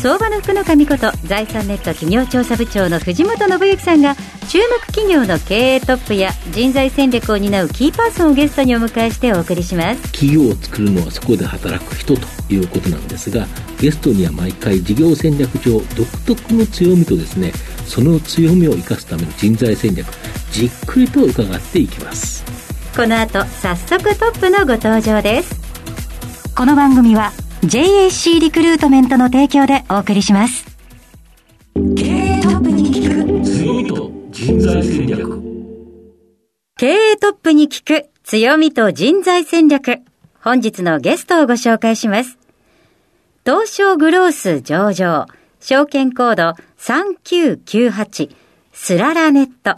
相場の福の神こと財産ネット企業調査部長の藤本信之さんが注目企業の経営トップや人材戦略を担うキーパーソンをゲストにお迎えしてお送りします。企業を作るのはそこで働く人ということなんですがゲストには毎回事業戦略上独特の強みとですねその強みを生かすための人材戦略じっくりと伺っていきます。この後早速トップのご登場です。この番組は JAC リクルートメントの提供でお送りします。経営トップに聞く強みと人材戦略。経営トップに聞く強みと人材戦略。本日のゲストをご紹介します。東証グロース上場。証券コード3998スララネット。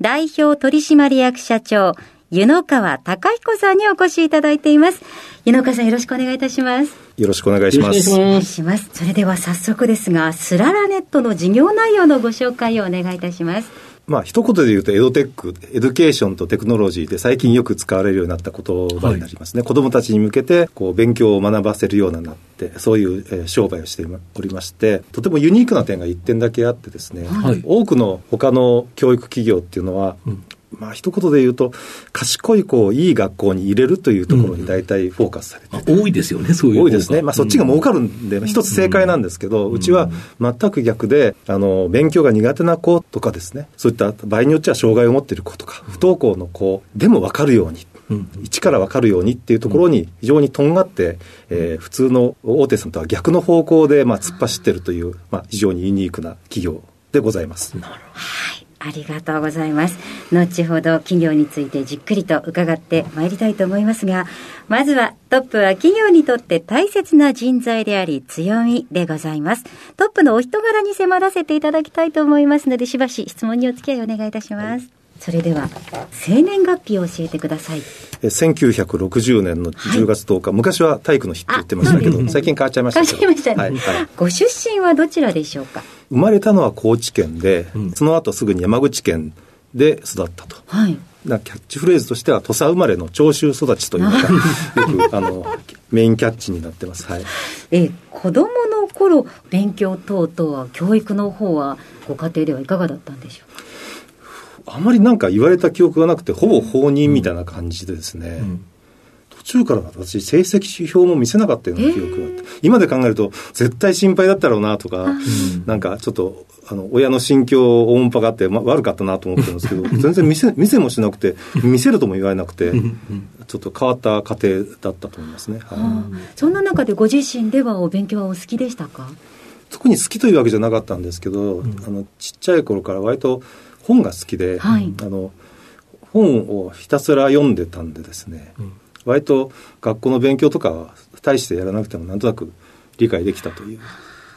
代表取締役社長湯野川隆彦さんにお越しいただいています。湯野川さんよろしくお願いいたします。よろしくお願いします。お願いします。それでは早速ですが、すららネットの事業内容のご紹介をお願いいたします。まあ、一言で言うと、 EdTech、 education とテクノロジーで最近よく使われるようになった言葉になりますね。はい、子供たちに向けて、こう、勉強を学ばせるようになって、そういう、えー、商売をしておりまして、とてもユニークな点が一点だけあってですね、はい、多くの他の教育企業っていうのは、うんまあ一言で言うと、賢い子をいい学校に入れるというところに大体フォーカスされて、うん、多いですよね、そういう多いですね。まあそっちが儲かるんで、一つ正解なんですけど、うちは全く逆で、あの、勉強が苦手な子とかですね、そういった場合によっては障害を持っている子とか、不登校の子でも分かるように、一から分かるようにっていうところに非常にとんがって、えー、普通の大手さんとは逆の方向で、まあ、突っ走ってるという、まあ、非常にユニークな企業でございます。なるほど。はい。ありがとうございます。後ほど企業についてじっくりと伺ってまいりたいと思いますが、まずはトップは企業にとって大切な人材であり強みでございます。トップのお人柄に迫らせていただきたいと思いますので、しばし質問にお付き合いお願いいたします。はいそれでは、生年月日を教えてください。1960年の10月10日、はい、昔は体育の日って言ってましたけど、最近変わっちゃいました変わっちゃいましたね、はいはい、ご出身はどちらでしょうか？生まれたのは高知県で、うん、その後すぐに山口県で育ったと。はい。キャッチフレーズとしては土佐生まれの長州育ちというのが よくあのメインキャッチになってます。はい。え子供の頃勉強等々は教育の方はご家庭ではいかがだったんでしょう？か。あまりなんか言われた記憶がなくて、ほぼ放任みたいな感じでですね、うん、途中から私、成績指標も見せなかったような記憶があって、えー、今で考えると、絶対心配だったろうなとか、うん、なんかちょっと、あの、親の心境音波があって、ま、悪かったなと思ってるんですけど、全然見せ、見せもしなくて、見せるとも言われなくて、ちょっと変わった家庭だったと思いますね。はい、そんな中でご自身ではお勉強はお好きでしたか？特に好きというわけじゃなかったんですけど、うん、あの、ちっちゃい頃から割と、本が好きで、はい、あの本をひたすら読んでたんでですね、うん、割と学校の勉強とかは大してやらなくてもなんとなく理解できたという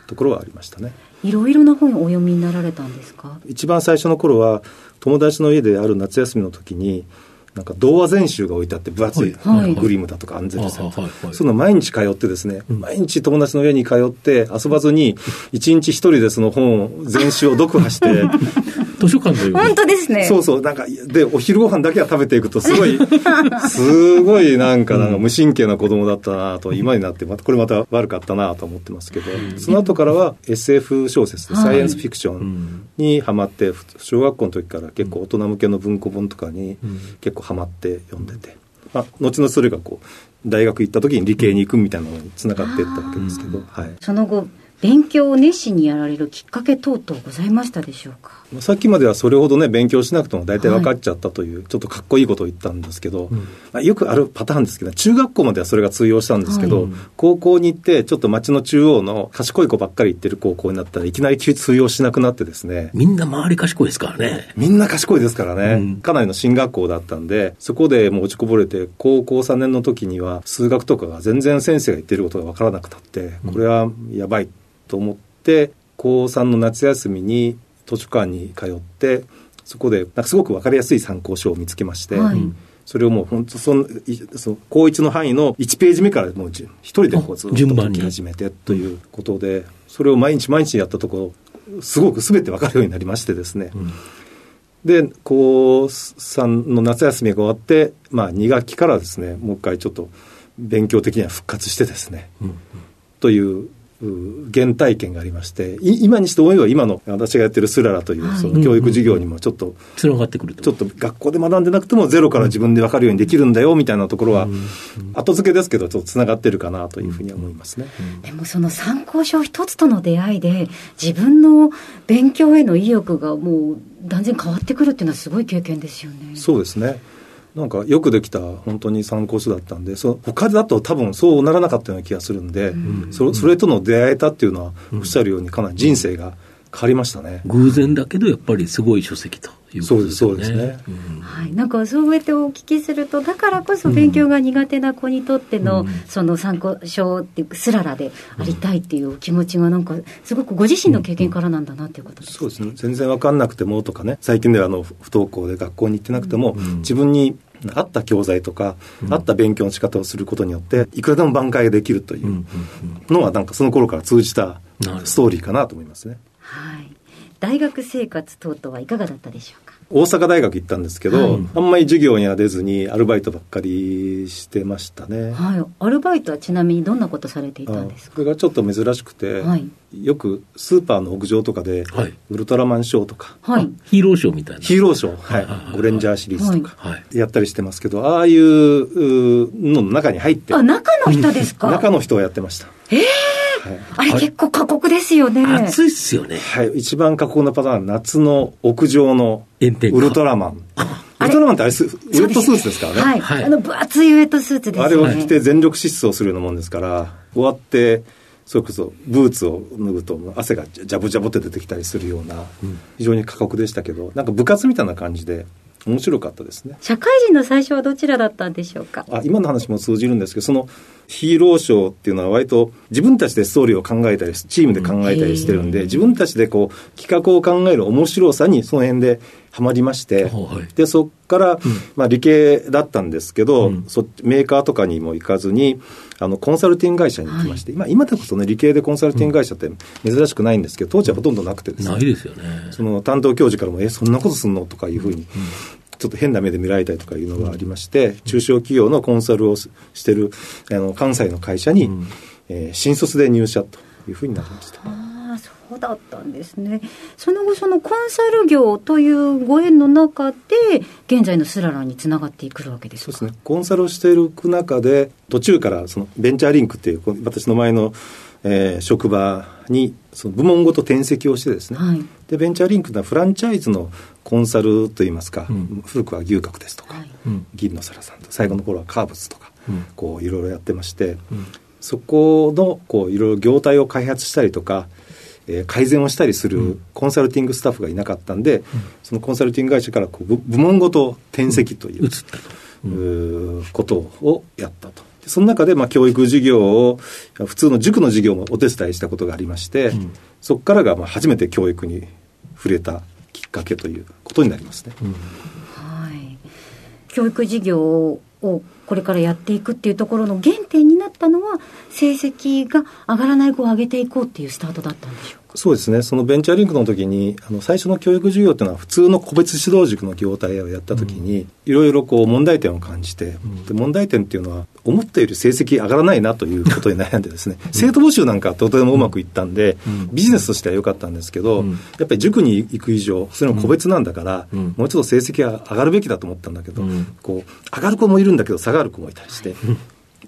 ところはありましたね。いろいろな本をお読みになられたんですか？一番最初の頃は友達の家である夏休みの時になんか童話全集が置いてあって分厚い、はい、グリムだとかアンゼルセンとか、はい、その毎日通ってですね、うん、毎日友達の家に通って遊ばずに一日一人でその本を全集を読破して 図書館のよう本当ですね。そうそうなんかでお昼ご飯だけは食べていくとすごい すごいなんかなんか無神経な子供だったなと今になってまたこれまた悪かったなと思ってますけど、うん、その後からは SF 小説でサイエンスフィクションにハマって小学校の時から結構大人向けの文庫本とかに結構ハマって読んでて、まあ、後々それがこう大学行った時に理系に行くみたいなのにつながっていったわけですけど、はい、その後勉強を熱心にやられるきっかけ等々ございましたでしょうか？さっきまではそれほどね勉強しなくても大体分かっちゃったという、はい、ちょっとかっこいいことを言ったんですけど、うん、まあ、よくあるパターンですけど中学校まではそれが通用したんですけど、はい、高校に行ってちょっと町の中央の賢い子ばっかり行ってる高校になったらいきなり通用しなくなってですね。みんな周り賢いですからね。みんな賢いですからね、うん、かなりの進学校だったんでそこでもう落ちこぼれて高校3年の時には数学とかが全然先生が言ってることが分からなくなってこれはやばいと思ってで高3の夏休みに図書館に通ってそこでなんかすごく分かりやすい参考書を見つけまして、はい、それをもう本当その、その高一の範囲の1ページ目からもう一人でこうずっと解き始めてということで、それを毎日毎日やったところ、すごくすべて分かるようになりましてですね。うん。で、高3の夏休みが終わって、まあ、2学期からですね、もう一回ちょっと勉強的には復活してですね、うんうん、という原体験がありまして、今にして思えば今の私がやってるスララというその教育事業にもちょっと、つながってくるちょっと学校で学んでなくてもゼロから自分で分かるようにできるんだよみたいなところは、後付けですけど、ちょっとつながってるかなというふうに思いますね。でもその参考書一つとの出会いで、自分の勉強への意欲がもう断然変わってくるっていうのはすごい経験ですよね。そうですね。なんかよくできた本当に参考書だったんで、そ他だと多分そうならなかったような気がするんで、うん、そそれとの出会えたっていうのは、おっしゃるように、かなり人生が変わりましたね。偶然だけど、やっぱりすごい書籍と。そうですそうですね、うん、はい、なんかそうやってお聞きするとだからこそ勉強が苦手な子にとっての、うん、その参考書っていうスララでありたいっていう気持ちがなんかすごくご自身の経験からなんだなっていうことです、ね、そうですね。全然分かんなくてもとかね。最近ではあの不登校で学校に行ってなくても、自分に合った教材とか、うん、合った勉強の仕方をすることによって、いくらでも挽回できるというのは、なんかその頃から通じたストーリーかなと思いますね。はい。大学生活等々はいかがだったでしょうか？大阪大学行ったんですけど、はい、あんまり授業には出ずにアルバイトばっかりしてましたね。はい。アルバイトはちなみにどんなことされていたんですか？これがちょっと珍しくて、はい、よくスーパーの屋上とかで、はい、ウルトラマンショーとか、はい、ヒーローショーみたいな。ヒーローショー、はい。ゴレンジャーシリーズとか、やったりしてますけど、ああいうのの中に入って。あ、中の人ですか？中の人をやってました。ええーあれ結構過酷ですよね。暑いっすよね。はい。一番過酷なパターンは夏の屋上のウルトラマン。ウルトラマンってあれウェットスーツですからね。はい。あの分厚いウェットスーツですね。あれを着て全力疾走するようなもんですから、終わって、それこそブーツを脱ぐと汗がジャブジャブって出てきたりするような、非常に過酷でしたけど、なんか部活みたいな感じで、面白かったですね。社会人の最初はどちらだったんでしょうか？あ今の話も通じるんですけど、そのヒーローショーっていうのは割と自分たちでストーリーを考えたり、チームで考えたりしてるんで、自分たちでこう企画を考える面白さにその辺ではまりまして、はい、で、そこから、まあ理系だったんですけど、うん、そメーカーとかにも行かずに、あの、コンサルティング会社に行きまして、はい、今、今でこそね、理系でコンサルティング会社って珍しくないんですけど、当時はほとんどなくてですね。ないですよね。その担当教授からも、え、そんなことすんの？とかいうふうに、ちょっと変な目で見られたりとかいうのがありまして、中小企業のコンサルをしてるあの関西の会社に、うん、えー、新卒で入社というふうになりました。あそうだったんですね。その後、そのコンサル業というご縁の中で、現在のスララにつながっていくわけですそうですね。コンサルをしている中で、途中からそのベンチャーリンクっていう、私の前のえー、職場にその部門ごと転籍をしてですね、はい、でベンチャーリンクはフランチャイズのコンサルといいますか、うん、古くは牛角ですとか、はい、銀の皿さんと最後の頃はカーブスとか、うん、こういろいろやってまして、うん、そこのこういろいろ業態を開発したりとか、えー、改善をしたりするコンサルティングスタッフがいなかったんで、そのコンサルティング会社からこう部門ごと転籍という,、うことをやったと。その中でまあ教育事業を普通の塾の授業もお手伝いしたことがありまして、うん、そこからがまあ初めて教育に触れたかけということになりますね。うん、はい、教育事業をこれからやっていくっていうところの原点になったのは成績が上がらない子を上げていこうっていうスタートだったんでしょうそうですね、そのベンチャーリンクの時に、あの最初の教育授業っていうのは、普通の個別指導塾の業態をやった時に、いろいろこう問題点を感じて、で、問題点っていうのは、思ったより成績上がらないなということに悩んでですね、生徒募集なんかとてもうまくいったんで、ビジネスとしては良かったんですけど、やっぱり塾に行く以上、それも個別なんだから、もうちょっと成績が上がるべきだと思ったんだけど、こう、上がる子もいるんだけど、下がる子もいたりして、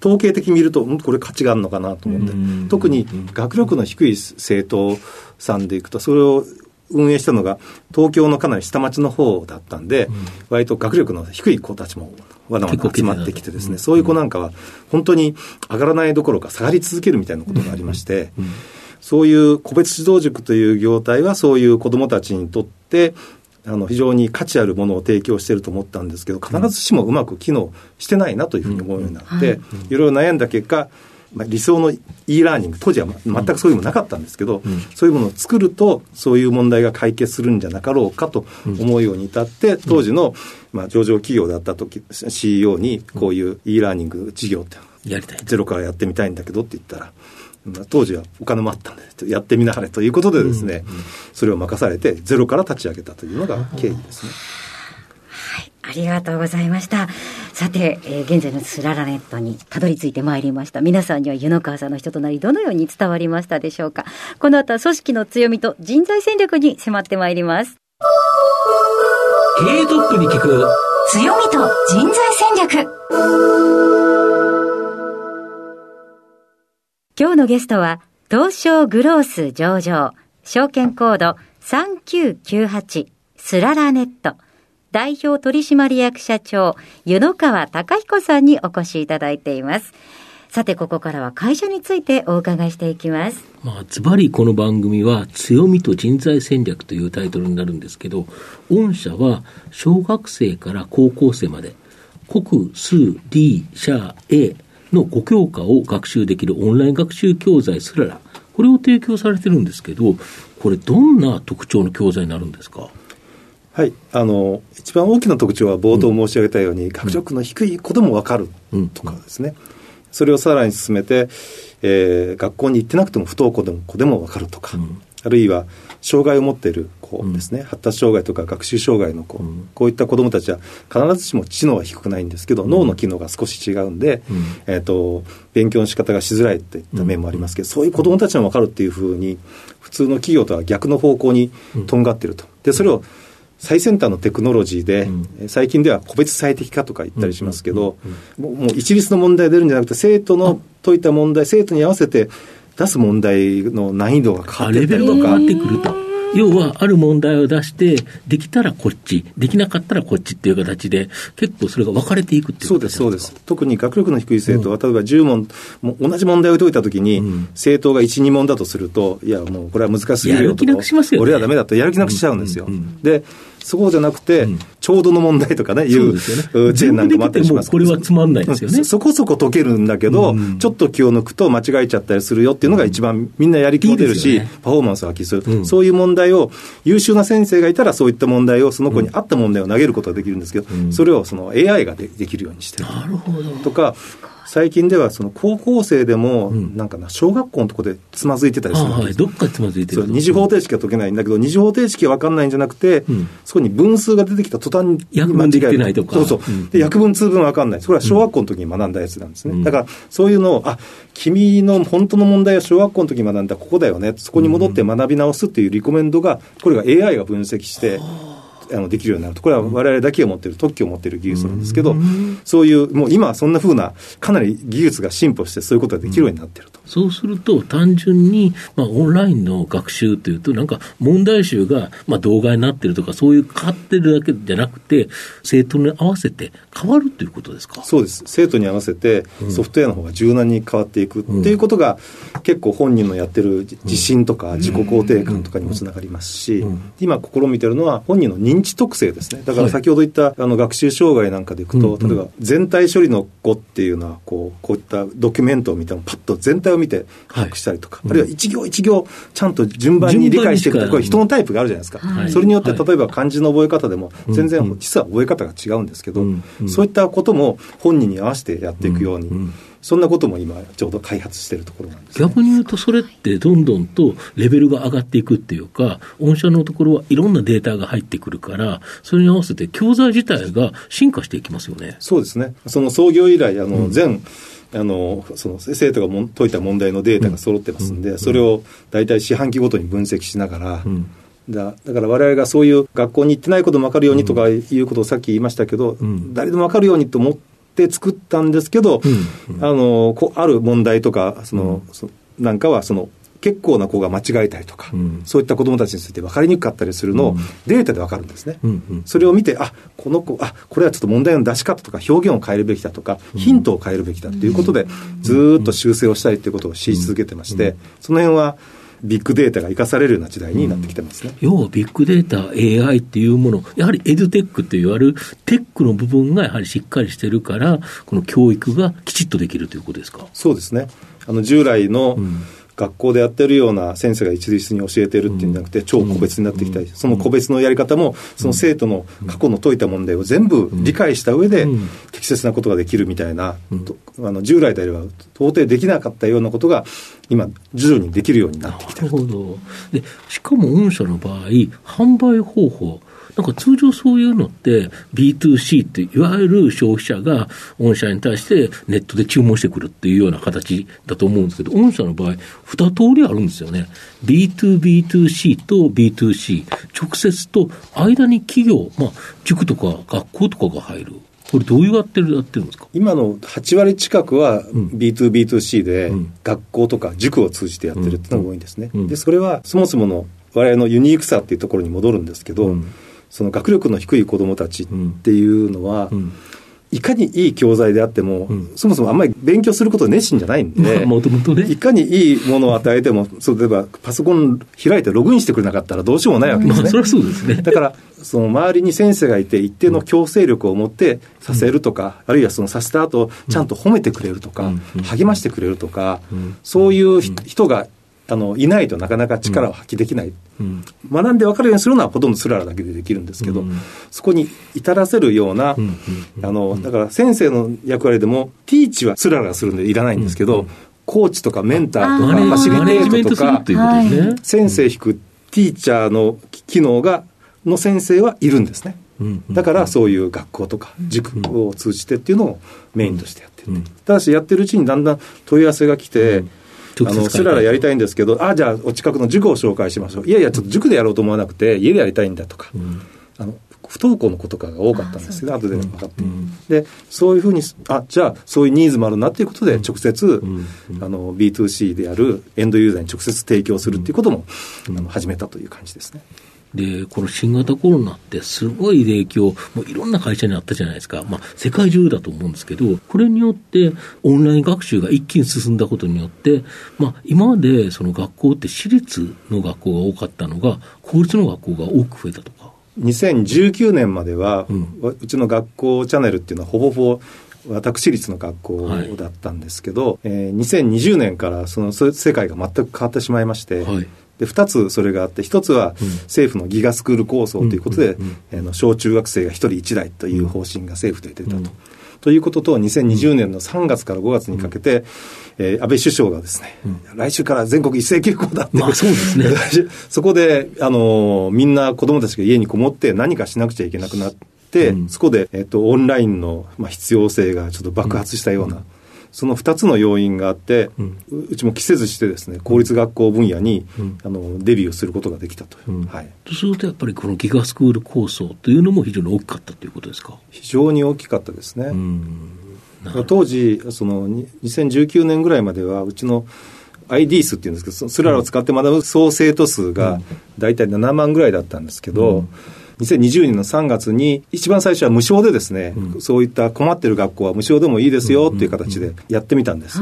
統計的に見ると、これ価値があるのかなと思って、特に学力の低い生徒さんでいくと、それを運営したのが東京のかなり下町の方だったんで、うん、割と学力の低い子たちもわざわざ集まってきてですね、そういう子なんかは本当に上がらないどころか下がり続けるみたいなことがありまして、そういう個別指導塾という業態はそういう子どもたちにとってあの非常に価値あるものを提供していると思ったんですけど必ずしもうまく機能してないなというふうに思うようになって、い。ろいろ悩んだ結果まあ、理想の e ラーニング、当時は全くそういうものなかったんですけど、うん、そういうものを作ると、そういう問題が解決するんじゃなかろうかと思うように至って、当時の、まあ、上場企業だった時 CEO に、こういう e ラーニング事業って、やりたい。ゼロからやってみたいんだけどって言ったら、まあ、当時はお金もあったんで、やってみなはれということでですね、うんうん、それを任されて、ゼロから立ち上げたというのが経緯ですね。ありがとうございました。さて、えー、現在のスララネットにたどり着いてまいりました。皆さんには湯の川さんの人となり、どのように伝わりましたでしょうか。この後は組織の強みと人材戦略に迫ってまいります。経営トップに聞く強みと人材戦略。今日のゲストは、東証グロース上場、証券コード3998スララネット。代表取締役社長、湯野川隆彦さんにお越しいただいています。さて、ここからは会社についてお伺いしていきます。まあ、ズバリこの番組は、強みと人材戦略というタイトルになるんですけど、御社は小学生から高校生まで、国、数、理、社、A の5教科を学習できるオンライン学習教材スララ、これを提供されてるんですけど、これどんな特徴の教材になるんですか？はい、あの一番大きな特徴は冒頭申し上げたように、うん、学力の低い子でも分かるとかですね、うん、それをさらに進めて、えー、学校に行ってなくても不登校でも子でも分かるとか、うん、あるいは障害を持っている子ですね、発達障害とか学習障害の子、こういった子どもたちは必ずしも知能は低くないんですけど、脳の機能が少し違うんで、えーと、勉強の仕方がしづらいといった面もありますけど、そういう子どもたちも分かるっていうふうに普通の企業とは逆の方向にとんがっていると。でそれを最先端のテクノロジーで、うん、最近では個別最適化とか言ったりしますけど、もう一律の問題出るんじゃなくて、生徒の解いた問題、生徒に合わせて出す問題の難易度が変わってたりとか。変わってくると。要は、ある問題を出して、できたらこっち、できなかったらこっちっていう形で、結構それが分かれていくっていうそうです、そうです。特に学力の低い生徒は、例えば10問、も同じ問題を解いたときに、生徒が1、2問だとすると、いや、もうこれは難しすぎるよと。俺はだめだと、やる気なくしちゃうんですよ。で、そうじゃなくて、ちょうどの問題とかね、いう、チェーンなんかもあったりしますこれはつまんないですよね。そこそこ解けるんだけど、ちょっと気を抜くと間違えちゃったりするよっていうのが一番みんなやりきってるし、パフォーマンスを発揮する。そういう問題を、優秀な先生がいたらそういった問題を、その子に合った問題を投げることができるんですけど、それをその AI ができるようにしてる。なるほど。とか、最近ではその高校生でも、なんかな、小学校のとこでつまずいてたりするわけです、はい、どっかつまずいてる二次方程式が解けないんだけど、二次方程式が分かんないんじゃなくて、うん、そこに分数が出てきた途端に約分できてないとか。そうそう。うん、で、約分通分分かんない。それは小学校の時に学んだやつなんですね。うん、だから、そういうのを、あ、君の本当の問題は小学校の時に学んだここだよね。そこに戻って学び直すっていうリコメンドが、これが AI が分析して、あのできるようになると、これはわれわれだけが持っている、特許を持っている技術なんですけど、そういう、もう今はそんなふうな、かなり技術が進歩して、そういうことができるようになっていると。そうすると、単純に、まあ、オンラインの学習というと、なんか問題集が、まあ、動画になってるとか、そういう変わってるだけじゃなくて、生徒に合わせて変わるということですか？そうです。生徒に合わせて、ソフトウェアの方が柔軟に変わっていくっていうことが、結構本人のやってる自信とか自己肯定感とかにもつながりますし、今試みてるのは、本人の認知特性ですね。だから先ほど言った、あの学習障害なんかでいくと、例えば全体処理の語っていうのは、こう、こういったドキュメントを見ても、パッと全体を見て把握したりとか、はい、あるいは一行一行ちゃんと順番に理解していくとこれ人のタイプがあるじゃないですか、はい、それによって例えば漢字の覚え方でも全然実は覚え方が違うんですけど、そういったことも本人に合わせてやっていくように。そんなことも今、ちょうど開発しているところなんです、ね、逆に言うと、それってどんどんとレベルが上がっていくっていうか、御社のところはいろんなデータが入ってくるから、それに合わせて教材自体が進化していきますよね。そうですね。その創業以来、あの、全、うん。あのその生徒がも解いた問題のデータが揃ってますんで、うん、それを大体四半期ごとに分析しながら、うん、だだから我々がそういう学校に行ってないことも分かるようにとかいうことをさっき言いましたけど、うん、誰でも分かるようにと思って作ったんですけど、あのこある問題とかその、そなんかはその結構な子が間違えたりとか、うん、そういった子どもたちについて分かりにくかったりするのをデータで分かるんですね。うんうん、それを見て、あこの子、あこれはちょっと問題の出し方とか表現を変えるべきだとか、ヒントを変えるべきだということで、ずっと修正をしたりということをし続けてまして、その辺は、ビッグデータが生かされるような時代になってきてますね、うん、要はビッグデータ、AI っていうもの、やはりエドテックっていわれるテックの部分がやはりしっかりしてるから、この教育がきちっとできるということですか？そうですね。あの従来の、学校でやってるような先生が一律に教えてるっていうんじゃなくて、超個別になってきたり、その個別のやり方も、その生徒の過去の解いた問題を全部理解した上で、適切なことができるみたいな、あの従来であれば到底できなかったようなことが、今、徐々にできるようになってきてる。なるほど。でしかも御社の場合、販売方法、なんか通常そういうのって B2C っていわゆる消費者が御社に対してネットで注文してくるっていうような形だと思うんですけど、御社の場合、二通りあるんですよね。B2B2C と B2C、直接と間に企業、まあ、塾とか学校とかが入る。これどういうやってるやってるんですか？今の8割近くは B2B2C で学校とか塾を通じてやってるっていうのが多いんですね。で、それはそもそもの我々のユニークさっていうところに戻るんですけど、うんその学力の低い子どもたちっていうのは、うん。うん。いかにいい教材であっても、うん、そもそもあんまり勉強すること熱心じゃないんで、もともとね、いかにいいものを与えても、例えばパソコン開いてログインしてくれなかったらどうしようもないわけですね。まあ、そそうですね。だから、その周りに先生がいて、一定の強制力を持ってさせるとか、うん、あるいはそのさせた後、ちゃんと褒めてくれるとか、うん、励ましてくれるとか、そういう人があのいないとなかなか力を発揮できない、うん、学んで分かるようにするのはほとんどスララだけでできるんですけど、うん、そこに至らせるような、あのだから先生の役割でもティーチはスララがするんでいらないんですけど、コーチとかメンターとかファシリテートとか、先生引くティーチャーの機能がの先生はいるんですね。だからそういう学校とか塾を通じてっていうのをメインとしてやってる、ただしやってるうちにだんだん問い合わせが来て、あの、すららやりたいんですけど、あ、じゃあ、お近くの塾を紹介しましょう。いやいや、ちょっと塾でやろうと思わなくて、家でやりたいんだとか、うん、あの、不登校の子とかが多かったんですけど、後で分かって、うん、で、そういうふうに、あ、じゃあ、そういうニーズもあるなっていうことで、直接、うん、あの、B2C であるエンドユーザーに直接提供するっていうことも、あの始めたという感じですね。で、この新型コロナってすごい影響、もういろんな会社にあったじゃないですか。まあ、世界中だと思うんですけど、これによってオンライン学習が一気に進んだことによって、まあ、今までその学校って私立の学校が多かったのが、公立の学校が多く増えたとか。2019年までは、うん、うちの学校チャンネルっていうのはほぼほぼ私立の学校だったんですけど、はい、えー、2020年からその世界が全く変わってしまいまして、はいで2つそれがあって1つは政府のギガスクール構想ということで、あの小中学生が1人1台という方針が政府で出たと。ということと、2020年の3月から5月にかけて、えー、安倍首相がですね、うん、来週から全国一斉休校だって、まあ、そうですね。そこで、あのー、みんな子供たちが家にこもって何かしなくちゃいけなくなって、うん、そこで、えっ、ー、と、オンラインの、まあ、必要性がちょっと爆発したような、うんその2つの要因があって、うちも着せずしてですね公立学校分野に、うん、あのデビューすることができたと、う。ん。はい、とするとやっぱりこのギガスクール構想というのも非常に大きかったということですか？非常に大きかったですね。当時その2019年ぐらいまではうちの IDs っていうんですけど、スララを使って学ぶ総生徒数が大体7万ぐらいだったんですけど、うん2020年の3月に、一番最初は無償でですね、うん、そういった困ってる学校は無償でもいいですよっていう形でやってみたんです。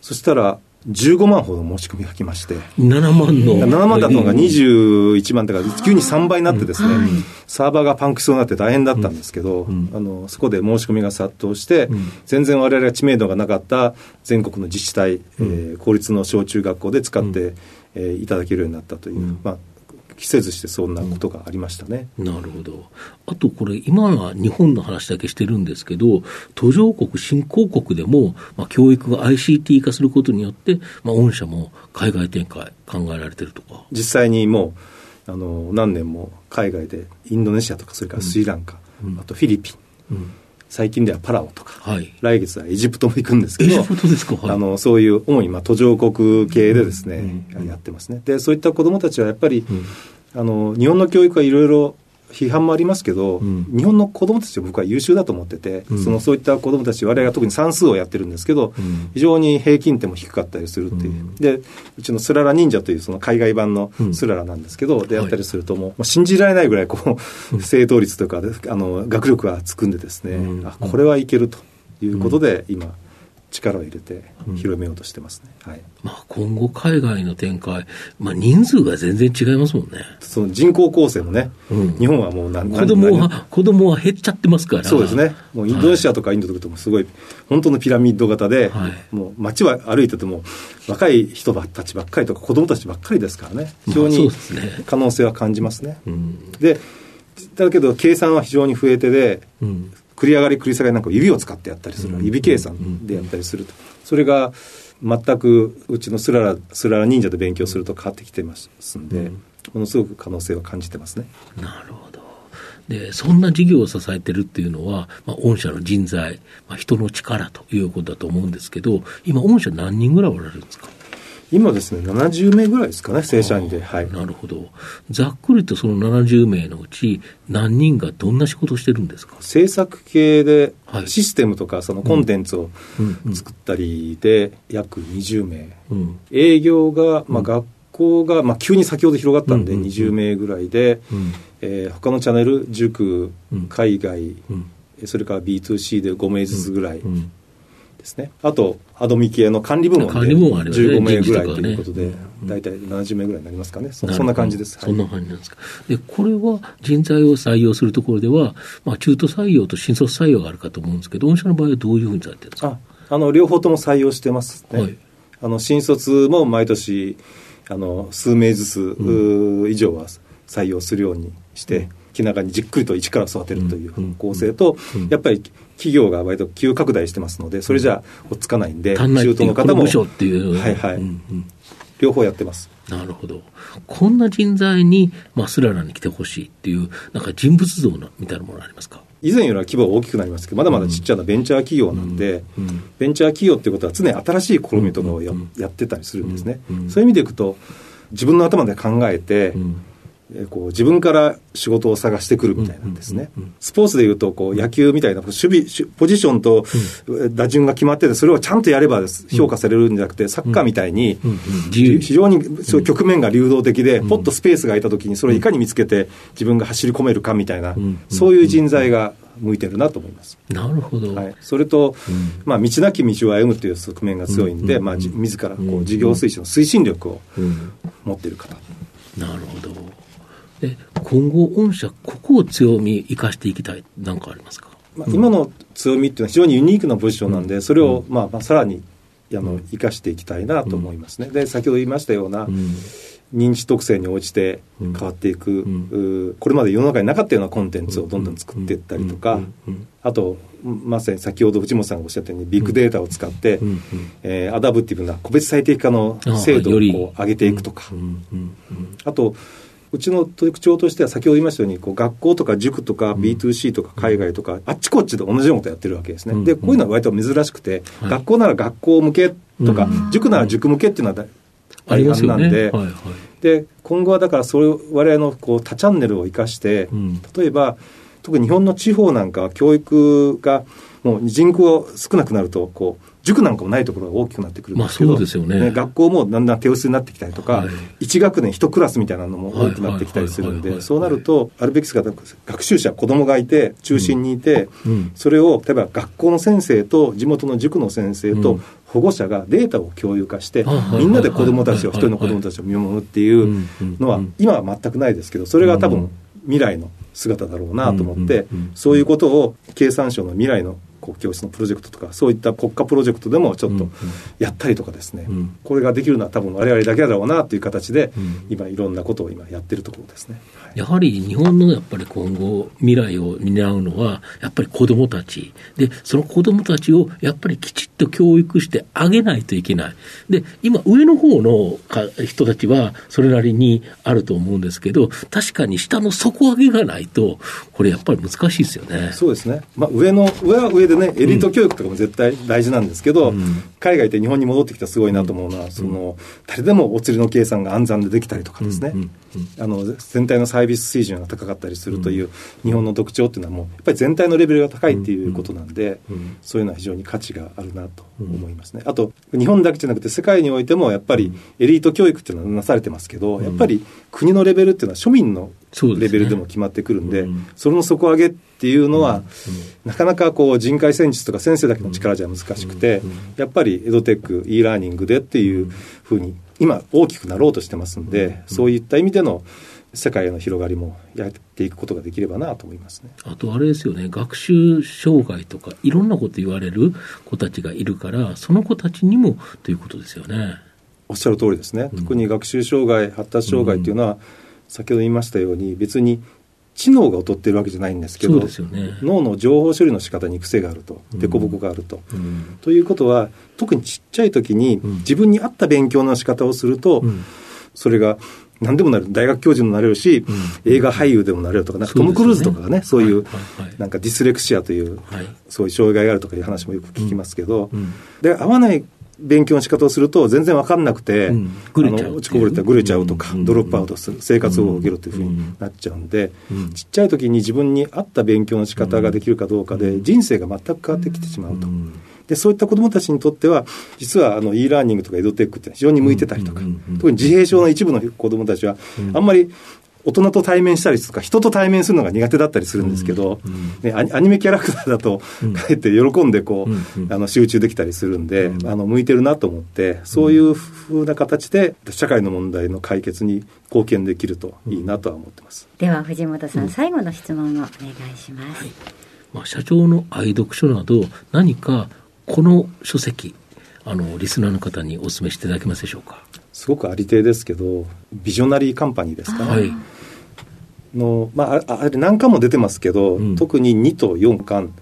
そしたら、15万ほど申し込みが来まして。7万の。7万だったのが21万だから急に3倍になってですね、サーバーがパンクしそうになって大変だったんですけど、あのそこで申し込みが殺到して、全然我々が知名度がなかった全国の自治体、えー、公立の小中学校で使って、えー、いただけるようになったという、まあ着せずしてそんなことがありましたね、うん、なるほど。あとこれ、今は日本の話だけしてるんですけど、途上国、新興国でも、まあ、教育が ICT 化することによって、まあ、御社も海外展開考えられてるとか。実際にもうあの何年も海外でインドネシアとかそれからスリランカ、うん、あとフィリピン、うん最近ではパラオとか、はい、来月はエジプトも行くんですけど、はい、あのそういう主にまあ途上国系でですね、うん、やってますね。でそういった子どもたちはやっぱり、うん、あの日本の教育はいろいろ批判もありますけど、うん、日本の子どもたちは僕は優秀だと思ってて、うん、そのそういった子どもたち、我々は特に算数をやってるんですけど、うん、非常に平均点も低かったりするっていう、でうちのスララ忍者というその海外版のスララなんですけど、でやったりするともう、まあ、信じられないぐらいこう、正答率とかあの学力がつくんでですね、あこれはいけるということで、今、力を入れて広めようとしてますね、はいまあ、今後、海外の展開、まあ、人数が全然違いますもんね。その人口構成もね、うん日本はもう何子供は、子供は減っちゃってますから。そうですね、もうインドネシアとかインドとかもすごい、本当のピラミッド型で、はいもう街は歩いてても、若い人たちばっかりとか、子供たちばっかりですからね、非常に可能性は感じますね。うん。でだけど、計算は非常に増えてで、うん。繰り上がり繰り下がりなんか指を使ってやったりする、うん。指計算でやったりすると、それが全くうちのスララスララ忍者で勉強すると変わってきてますんで、うん。ものすごく可能性は感じてますね。なるほど。で、そんな事業を支えてるっていうのは、まあ、御社の人材、まあ、人の力ということだと思うんですけど、今、御社何人ぐらいおられるんですか？今ですね、70名ぐらいですかね、正社員で。はい。なるほど。ざっくりとその70名のうち、何人がどんな仕事をしてるんですか？制作系ではいシステムとかそのコンテンツを作ったりで約20名。うん。営業が、まあ学校が、まあ急に先ほど広がったんでうんうんうん20名ぐらいで、うん。えー他のチャンネル、塾うん、海外、うん。それから B2C で5名ずつぐらいうん。ですね。あと、アドミ系の管理部門で管理部門ありますね。15名ぐらいということでうん、大体70名ぐらいになりますかね。そんな感じです。はい。そんな感じなんですか。で、これは人材を採用するところでは、まあ、中途採用と新卒採用があるかと思うんですけど、御社の場合はどういうふうにされてるんですか？ああの両方とも採用してますね、はい。あの新卒も毎年あの数名ずつ、うー以上は採用するようにして、気長にじっくりと一から育てるといううん構成と、うん。やっぱり企業が割と急拡大してますので、それじゃ追っつかないんで、中途の方も。はいはい。両方やってます。なるほど。こんな人材に、まあ、スララに来てほしいっていう、なんか人物像のみたいなものありますか？以前よりは規模が大きくなりますけど、まだまだちっちゃなベンチャー企業なんで、うんうん。ベンチャー企業っていうことは常に新しい試みとかをや,、うんやってたりするんですね、そういう意味でいくと、自分の頭で考えて、こう自分から仕事を探してくるみたいなんですね。スポーツでいうとこう野球みたいな守備しポジションと打順が決まっててそれをちゃんとやれば評価されるんじゃなくてサッカーみたいに非常にそう局面が流動的でポッとスペースが空いた時にそれをいかに見つけて自分が走り込めるかみたいなうん。そういう人材が向いてるなと思います。なるほど。はい、それと、うん。まあ、道なき道を歩むという側面が強いんで、うん。まあ、じ自らこう事業推進の推進力をうん。持っている方。なるほど。で、今後、御社、ここを強み生かしていきたい、なんかありますか？まあ、今の強みっていうのは非常にユニークなポジションなんで、それを、まあ、まあさらにあの生かしていきたいなと思いますね。で先ほど言いましたような、うん。認知特性に応じて変わっていく、うん。これまで世の中になかったようなコンテンツをどんどん作っていったりとか、あとまさに先ほど藤本さんがおっしゃったようにビッグデータを使って、えーアダプティブな個別最適化のあ精度を上げていくとか、あとうちの特徴としては先ほど言いましたようにこう学校とか塾とか B2C とか海外とか、あっちこっちで同じようなことやってるわけですね、うん。でこういうのは割と珍しくて、はい学校なら学校向けとか、うん。塾なら塾向けっていうのはだありますよね。なんで、はいはい。で今後はだからそれを我々のこう多チャンネルを生かして、うん。例えば特に日本の地方なんかは教育がもう人口が少なくなるとこう塾なんかもないところが大きくなってくるんですけど、まあそうですよね。学校もだんだん手薄になってきたりとか、はい。1学年1クラスみたいなのも多くなってきたりするんでそうなるとあるべき姿学習者子供がいて中心にいて、うん。それを例えば学校の先生と地元の塾の先生とうん。保護者がデータを共有化して、みんなで子供たちを一人の子供たちを見守るっていうのはうんうん。今は全くないですけどそれが多分うん。未来の姿だろうなと思ってうんうんうん。そういうことを経産省の未来のこう教室のプロジェクトとかそういった国家プロジェクトでもちょっとうんうん。やったりとかですね。うん。これができるのは多分我々だけだろうなっていう形でうん。今いろんなことを今やってるところですね。はい。やはり日本のやっぱり今後未来を担うのはやっぱり子どもたち。でその子どもたちをやっぱりきちっと教育してあげないといけない。で今上の方のか人たちはそれなりにあると思うんですけど確かに下の底上げがないとこれやっぱり難しいですよね。そうですね、まあ、上の上は上でねエリート教育とかも絶対大事なんですけど、うん。海外って日本に戻ってきたすごいなと思うのは、その、誰でもお釣りの計算が暗算でできたりとかですね、あの、全体のサービス水準が高かったりするという日本の特徴っていうのはもう、やっぱり全体のレベルが高いっていうことなんで、そういうのは非常に価値があるなと思いますね。あと、日本だけじゃなくて世界においても、やっぱりエリート教育っていうのはなされてますけど、やっぱり国のレベルっていうのは庶民のレベルでも決まってくるんで、その底上げっていうのは、なかなかこう人海戦術とか先生だけの力じゃ難しくて、やっぱりエドテック、e ラーニングでっていうふうに、今大きくなろうとしてますんで、そういった意味での世界への広がりもやっていくことができればなと思いますね。あとあれですよね、学習障害とかいろんなこと言われる子たちがいるから、その子たちにもということですよね。おっしゃる通りですね。特に学習障害、発達障害っていうのは、先ほど言いましたように別に知能が劣ってるわけじゃないんですけど、ね、脳の情報処理の仕方に癖があると、凸凹があると、うん。ということは、特にちっちゃい時に自分に合った勉強の仕方をすると、うん、それが何でもなる、大学教授にもなれるし、うん、映画俳優でもなれるとか、なんかトム・クルーズとかがね、そういう、なんかディスレクシアという、はい、そういう障害があるとかいう話もよく聞きますけど、で、合わない勉強の仕方をすると全然分かんなくて、うん、落ちこぼれてぐれちゃうとか、うん、ドロップアウトする、生活を受けるというふうになっちゃうんで、ちっちゃい時に自分に合った勉強の仕方ができるかどうかで、人生が全く変わってきてしまうと。でそういった子どもたちにとっては、実はあの e ラーニングとかエドテックって非常に向いてたりとか、特に自閉症の一部の子どもたちは、あんまり大人と対面したりとか、人と対面するのが苦手だったりするんですけど、ね、アニメキャラクターだと、かえって喜んでこう、あの集中できたりするんで、あの向いてるなと思って、そういうふうな形で、社会の問題の解決に貢献できるといいなとは思ってます。では、藤本さん、最後の質問をお願いします。はい、まあ、社長の愛読書など、何かこの書籍、あのリスナーの方にお勧めしていただけますでしょうか？すごくありていですけど、ビジョナリーカンパニーですかね。はいの、まあ、あれ何巻も出てますけど、うん、特に2と4巻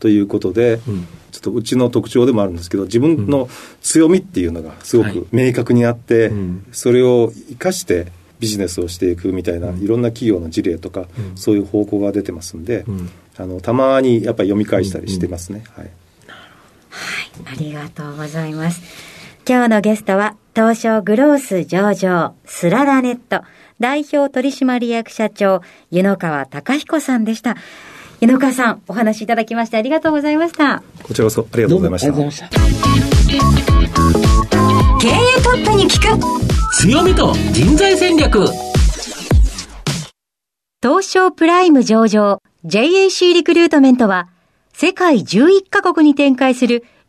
ということで、うん、ちょっとうちの特徴でもあるんですけど、自分の強みっていうのがすごく明確にあって、はい、それを生かしてビジネスをしていくみたいな、いろんな企業の事例とか、そういう方向が出てますんで、あのたまにやっぱり読み返したりしてますね。はい、はい、ありがとうございます。今日のゲストは、東証グロース上場、スララネット、代表取締役社長、湯野川隆彦さんでした。湯野川さん、お話しいただきましてありがとうございました。こちらこそありがとうございました。経営トップに聞く強みと人材戦略東証プライム上場 JAC リクルートメントは世界11カ国に展開する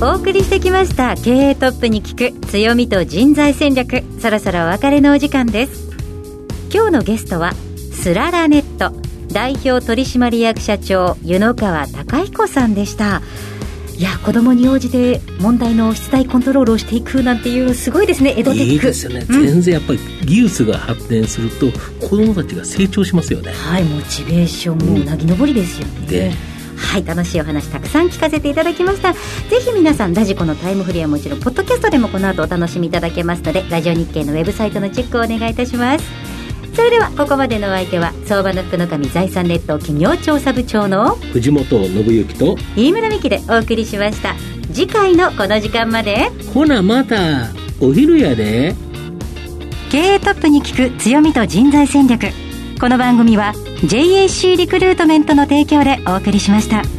お送りしてきました。経営トップに聞く強みと人材戦略。そろそろお別れのお時間です。今日のゲストはスララネット代表取締役社長湯野川隆彦さんでした。いや子供に応じて問題の出題コントロールをしていくなんていうすごいですね。江戸テック。いいですよね、うん、全然やっぱり技術が発展すると子供たちが成長しますよね。はいモチベーションもうなぎ登りですよね、ではい楽しいお話たくさん聞かせていただきました。ぜひ皆さんラジコのタイムフリーはもちろんポッドキャストでもこの後お楽しみいただけますのでラジオ日経のウェブサイトのチェックをお願いいたします。それではここまでのお相手は相場の福の神財産ネット企業調査部長の藤本信之と飯村美希でお送りしました。次回のこの時間まで。ほなまたお昼やで。経営トップに聞く強みと人材戦略この番組は JAC リクルートメントの提供でお送りしました。